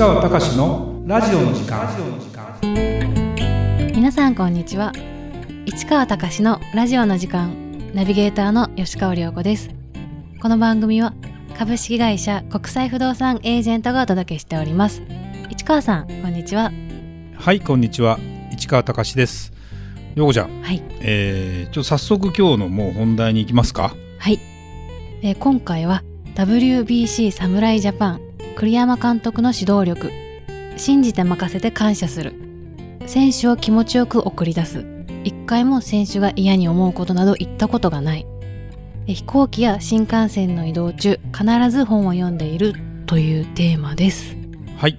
川隆のラジオの時間。皆さんこんにちは。市川隆のラジオの時間。ナビゲーターの吉川良子です。この番組は株式会社国際不動産エージェントがお届けしております。市川さんこんにちは。はいこんにちは。市川隆です。ようこちゃん。はい。えー、ちょ早速今日のもう本題に行きますか？はい、えー今回は WBC 侍ジャパン栗山監督の指導力。信じて任せて感謝する。選手を気持ちよく送り出す。一回も選手が嫌に思うことなど言ったことがない。え飛行機や新幹線の移動中必ず本を読んでいる。というテーマです。はい。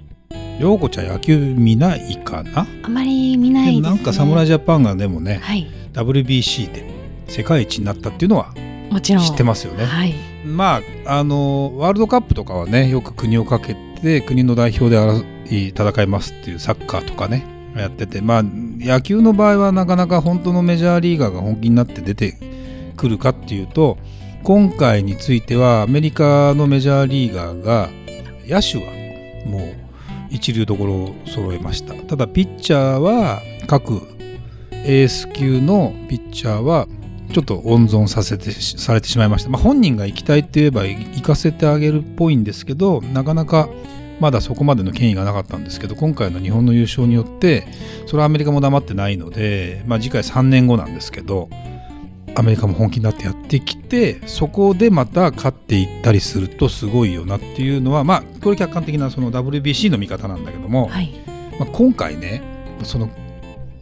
ようこちゃん野球見ないかな？あまり見ないですね。なんか侍ジャパンがでもね、はい。WBC で世界一になったっていうのはもちろん。知ってますよね。はいまああのワールドカップとかはねよく国をかけて国の代表で戦いますっていうサッカーとかねやっててまあ野球の場合はなかなか本当のメジャーリーガーが本気になって出てくるかっていうと今回についてはアメリカのメジャーリーガーが野手はもう一流どころを揃えました。ただピッチャーは各エース級のピッチャーはちょっと温存させてされてしまいました、まあ、本人が行きたいって言えば行かせてあげるっぽいんですけどなかなかまだそこまでの権威がなかったんですけど今回の日本の優勝によってそれはアメリカも黙ってないので、まあ、次回3年後なんですけどアメリカも本気になってやってきてそこでまた勝っていったりするとすごいよなっていうのはまあこれ客観的なその WBC の見方なんだけども、はい。まあ、今回ねその,、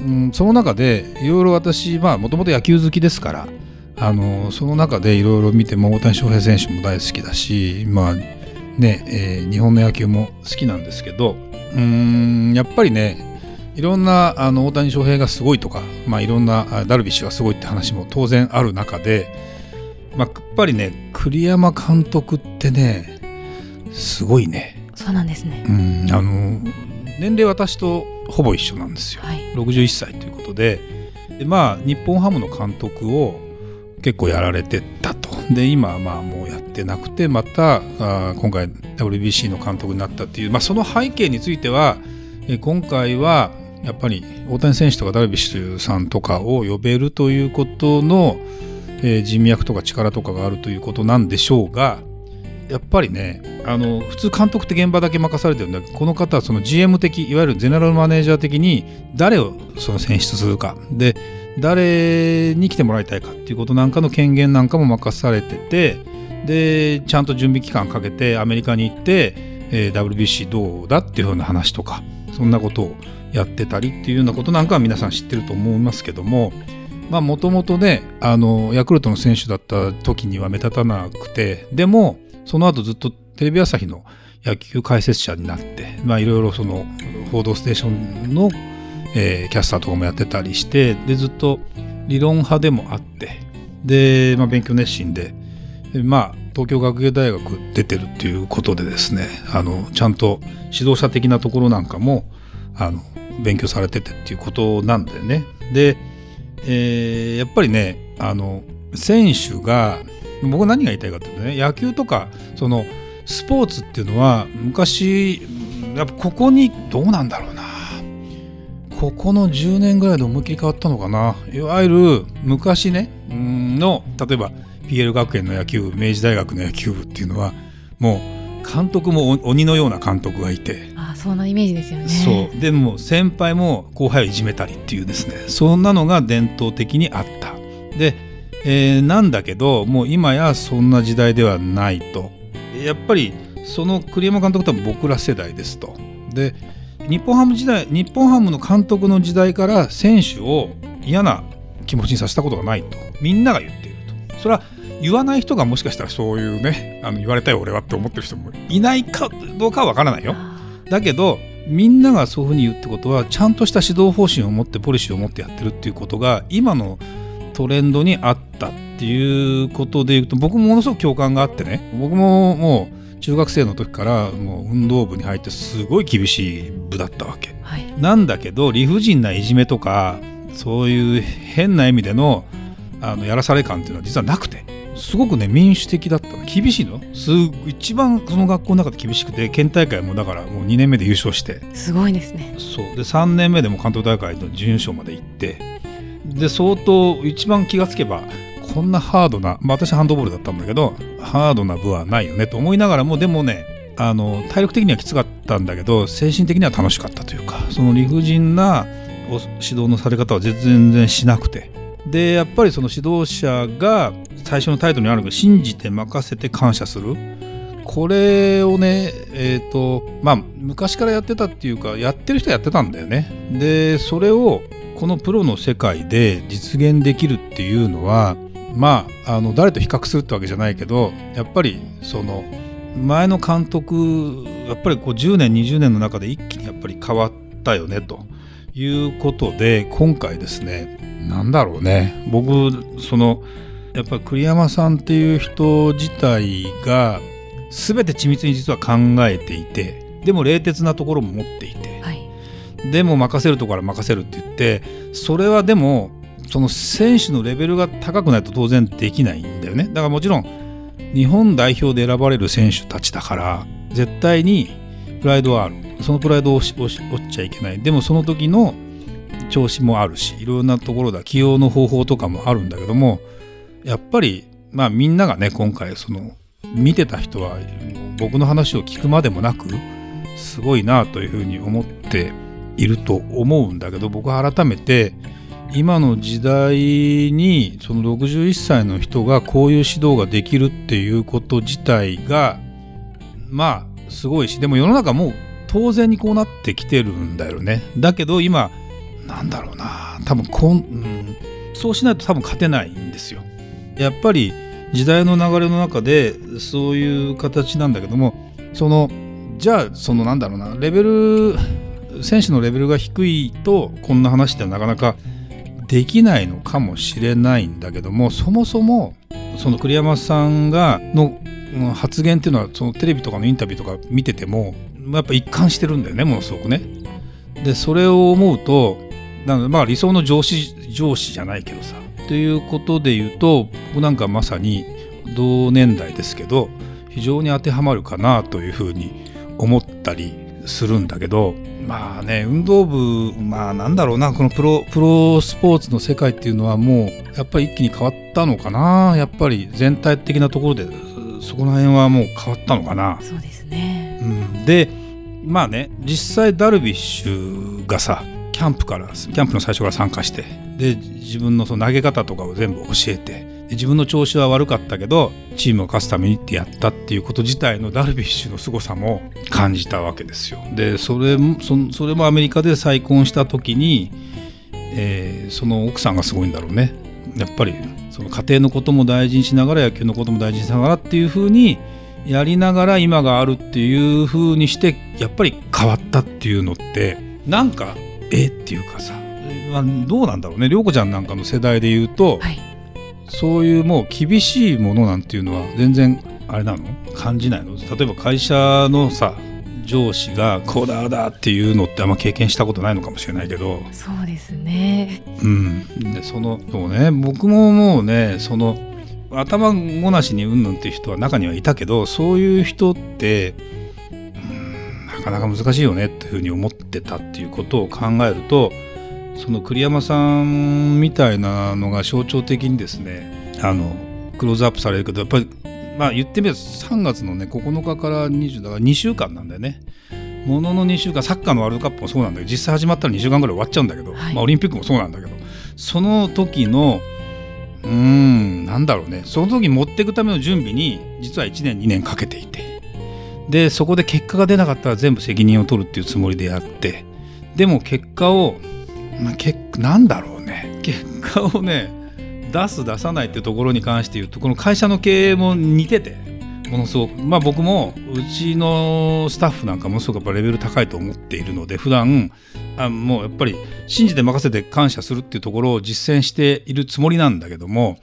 うん、その中でいろいろ私まあもともと野球好きですからあのその中でいろいろ見ても大谷翔平選手も大好きだしまあね、えー日本の野球も好きなんですけどうーんやっぱりねいろんなあの大谷翔平がすごいとか、まあ、いろんなあダルビッシュがすごいって話も当然ある中で、まあ、やっぱりね栗山監督ってねすごいね。そうなんですねうん、あの年齢私とほぼ一緒なんですよ。はい。61歳ということで。でまあ日本ハムの監督を結構やられてたと。で今はまあもうやってなくてまたあー今回 WBC の監督になったっていう、まあ、その背景についてはえ今回はやっぱり大谷選手とかダルビッシュさんとかを呼べるということの、えー人脈とか力とかがあるということなんでしょうがやっぱりねあの普通監督って現場だけ任されてるんだ。けどこの方はその GM 的いわゆるゼネラルマネージャー的に誰をその選出するか。で誰に来てもらいたいかっていうことなんかの権限なんかも任されててでちゃんと準備期間かけてアメリカに行って、えー WBC どうだっていうような話とかそんなことをやってたりっていうようなことなんかは皆さん知ってると思いますけどもまあもともとねあのヤクルトの選手だった時には目立たなくてでもその後ずっとテレビ朝日の野球解説者になってまあいろいろその「報道ステーションの」えーキャスターとかもやってたりしてでずっと理論派でもあってで、まあ、勉強熱心ででまあ東京学芸大学出てるっていうことでですねあのちゃんと指導者的なところなんかもあの勉強されててっていうことなんだよね。で、えーやっぱりねあの選手が僕は何が言いたいかっていうとね野球とかそのスポーツっていうのは昔やっぱここにどうなんだろうな。ここの10年ぐらいで思いっきり変わったのかな。いわゆる昔ねうんの例えば PL 学園の野球部明治大学の野球部っていうのはもう監督もお鬼のような監督がいて。あそんなイメージですよね。そう。でも先輩も後輩をいじめたりっていうですね。そんなのが伝統的にあった。で、えーなんだけどもう今やそんな時代ではないと。やっぱりその栗山監督とは僕ら世代ですと。で日本ハム時代日本ハムの監督の時代から選手を嫌な気持ちにさせたことがないと。みんなが言っていると。それは言わない人がもしかしたらそういうねあの言われたよ俺はって思ってる人もいないかどうかは分からないよ。だけどみんながそういうふうに言うってことはちゃんとした指導方針を持ってポリシーを持ってやってるっていうことが今のトレンドにあったっていうことでいうと僕もものすごく共感があってね。僕ももう中学生の時からもう運動部に入ってすごい厳しい部だったわけ。ーはい。なんだけど理不尽ないじめとかそういう変な意味でのあのやらされ感っていうのは実はなくて。すごくね民主的だったの。厳しいの。す一番その学校の中で厳しくて県大会もだからもう2年目で優勝して。すごいですね。そう。で3年目でも関東大会の準優勝まで行ってで相当一番気がつけばこんなハードな、まあ、私ハンドボールだったんだけどハードな部はないよねと思いながらもでもねあの体力的にはきつかったんだけど精神的には楽しかったというかその理不尽な指導のされ方は全然しなくて。でやっぱりその指導者が最初のタイトルにあるけど信じて任せて感謝する。これをねえっ、ー、とまあ昔からやってたっていうかやってる人はやってたんだよね。でそれをこのプロの世界で実現できるっていうのはまああの誰と比較するってわけじゃないけどやっぱりその前の監督やっぱりこう10年20年の中で一気にやっぱり変わったよねということで今回ですねなんだろうね。僕そのやっぱ栗山さんっていう人自体が全て緻密に実は考えていてでも冷徹なところも持っていて、でも任せるところは任せるって言ってそれはでもその選手のレベルが高くないと当然できないんだよね。だからもちろん日本代表で選ばれる選手たちだから絶対にプライドはある。そのプライドを落ちちゃいけない。でもその時の調子もあるしいろんなところで起用の方法とかもあるんだけどもやっぱりまあみんながね今回その見てた人は僕の話を聞くまでもなくすごいなというふうに思っていると思うんだけど僕は改めて今の時代にその61歳の人がこういう指導ができるっていうこと自体がまあすごいしでも世の中もう当然にこうなってきてるんだよねだけど今なんだろうな多分こん、うん、そうしないと多分勝てないんですよ。やっぱり時代の流れの中でそういう形なんだけどもそのじゃあそのなんだろうなレベル選手のレベルが低いとこんな話ってなかなかできないのかもしれないんだけどもそもそもその栗山さんがの発言っていうのはそのテレビとかのインタビューとか見ててもやっぱ一貫してるんだよねものすごくね。でそれを思うとなのでまあ理想の上司上司じゃないけどさということで言うと僕なんかまさに同年代ですけど非常に当てはまるかなというふうに思ったりするんだけどまあね運動部まあなんだろうなこのプロプロスポーツの世界っていうのはもうやっぱり一気に変わったのかな？やっぱり全体的なところでそこら辺はもう変わったのかな？そうですね、うん、でまあね実際ダルビッシュがさキャンプからキャンプの最初から参加してで自分のその投げ方とかを全部教えて自分の調子は悪かったけどチームを勝つためにってやったっていうこと自体のダルビッシュの凄さも感じたわけですよ。でそれもそそれもアメリカで再婚した時に、えー、その奥さんがすごいんだろうね。やっぱりその家庭のことも大事にしながら野球のことも大事にしながらっていうふうにやりながら今があるっていうふうにしてやっぱり変わったっていうのってなんかえっていうかさ、まあ、どうなんだろうね涼子ちゃんなんかの世代で言うと、はい、そういうもう厳しいものなんていうのは全然あれなの？感じないの？例えば会社のさ上司がこうだだっていうのってあんま経験したことないのかもしれないけど。そうですね。うん。でそのそうね。僕ももうねその頭ごなしにうんぬんっていう人は中にはいたけどそういう人ってなかなか難しいよねっていうふうに思ってたっていうことを考えるとその栗山さんみたいなのが象徴的にですねあのクローズアップされるけどやっぱりまあ言ってみれば3月のね9日から20だから2週間なんだよね。ものの2週間サッカーのワールドカップもそうなんだけど実際始まったら2週間ぐらい終わっちゃうんだけど、はい、まあ、オリンピックもそうなんだけどその時のうーんなんだろうね。その時持っていくための準備に実は1年2年かけていて。でそこで結果が出なかったら全部責任を取るっていうつもりでやってでも結果を、まあ、けなんだろうね。結果をね出す出さないってところに関して言うとこの会社の経営も似ててものすごく。まあ僕もうちのスタッフなんかものすごくレベル高いと思っているので普段あもうやっぱり信じて任せて感謝するっていうところを実践しているつもりなんだけども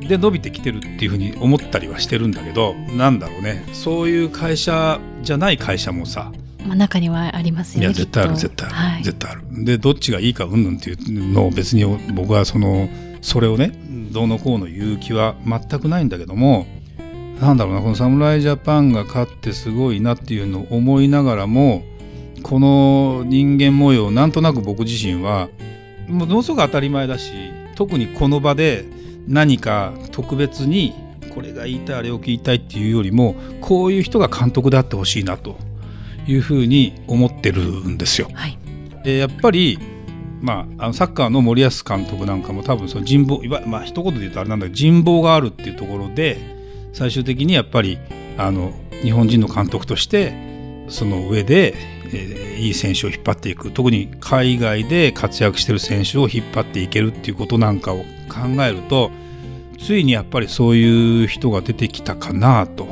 で伸びてきてるっていうふうに思ったりはしてるんだけどなんだろうね。そういう会社じゃない会社もさまあ、中にはありますよね。いや絶対ある絶対ある、はい、絶対ある。でどっちがいいかうんぬんっていうのを別に僕はそのそれをねどうのこうの言う気は全くないんだけどもなんだろうなこの侍ジャパンが勝ってすごいなっていうのを思いながらもこの人間模様なんとなく僕自身はものすごく当たり前だし特にこの場で何か特別にこれが言いたいあれを聞きたいっていうよりもこういう人が監督であってほしいなというふうに思ってるんですよ。はい、でやっぱりまあ、あのサッカーの森保監督なんかも多分その人望いわまあ一言で言うとあれなんだけど人望があるっていうところで最終的にやっぱりあの日本人の監督としてその上で、えー、いい選手を引っ張っていく特に海外で活躍してる選手を引っ張っていけるっていうことなんかを考えるとついにやっぱりそういう人が出てきたかなと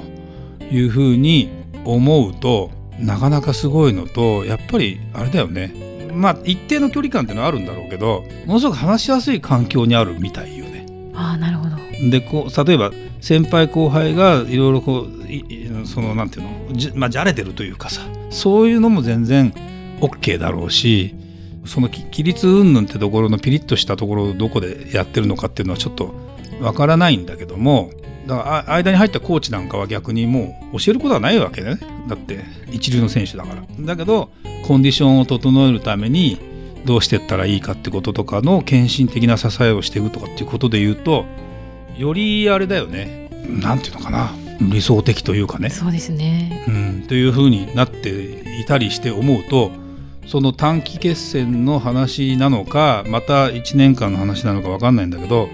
いうふうに思うとなかなかすごいのとやっぱりあれだよねまあ一定の距離感っていうのはあるんだろうけどものすごく話しやすい環境にあるみたいよね。あなるほどでこう例えば先輩後輩がいろいろこうそのなんていうのじ,、まあ、じゃれてるというかさそういうのも全然 OK だろうしその規律云々ってところのピリッとしたところをどこでやってるのかっていうのはちょっとわからないんだけどもだから間に入ったコーチなんかは逆にもう教えることはないわけね。だって一流の選手だから。だけどコンディションを整えるためにどうしてったらいいかってこととかの献身的な支えをしていくとかっていうことで言うとよりあれだよね。なんていうのかな。理想的というかね。そうですね、うん、というふうになっていたりして思うとその短期決戦の話なのかまた1年間の話なのか分かんないんだけど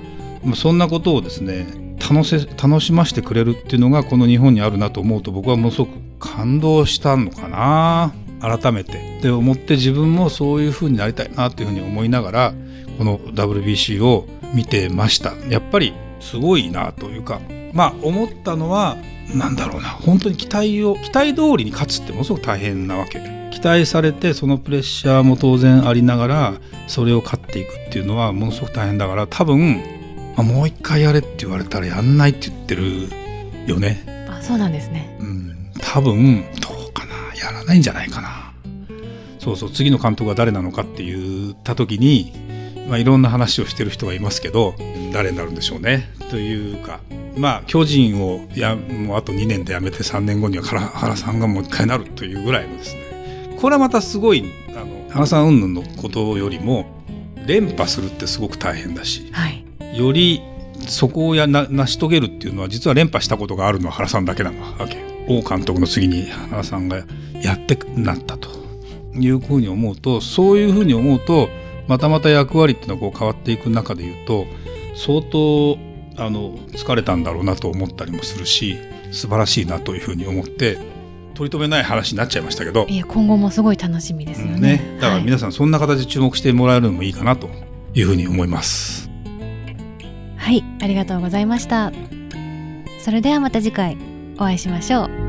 そんなことをですね楽せ楽しませてくれるっていうのがこの日本にあるなと思うと僕はものすごく感動したのかな。改めて。で思って自分もそういう風になりたいなというふうに思いながらこの WBC を見てました。やっぱりすごいなというか。まあ思ったのは何だろうな。本当に期待を期待通りに勝つってものすごく大変なわけ。期待されてそのプレッシャーも当然ありながらそれを勝っていくっていうのはものすごく大変だから多分あ、もう一回やれって言われたらやんないって言ってるよね。あそうなんですね。うん、多分どうかなやらないんじゃないかな。そうそう次の監督は誰なのかって言った時に、まあ、いろんな話をしてる人がいますけど誰になるんでしょうね。というかまあ巨人をやもうあと2年で辞めて3年後には原さんがもう一回なるというぐらいのですねこれはまたすごいあの原さん云々のことよりも連覇するってすごく大変だし、はい、よりそこをやな成し遂げるっていうのは実は連覇したことがあるのは原さんだけなわけ。王監督の次に原さんがやってなったというふうに思うとそういうふうに思うとまたまた役割っていうのはこう変わっていく中で言うと相当あの疲れたんだろうなと思ったりもするし素晴らしいなというふうに思って取り留めない話になっちゃいましたけど。い今後もすごい楽しみですよね。ね、だから皆さんそんな形で注目してもらえるのもいいかなというふうに思います。はいありがとうございました。それではまた次回お会いしましょう。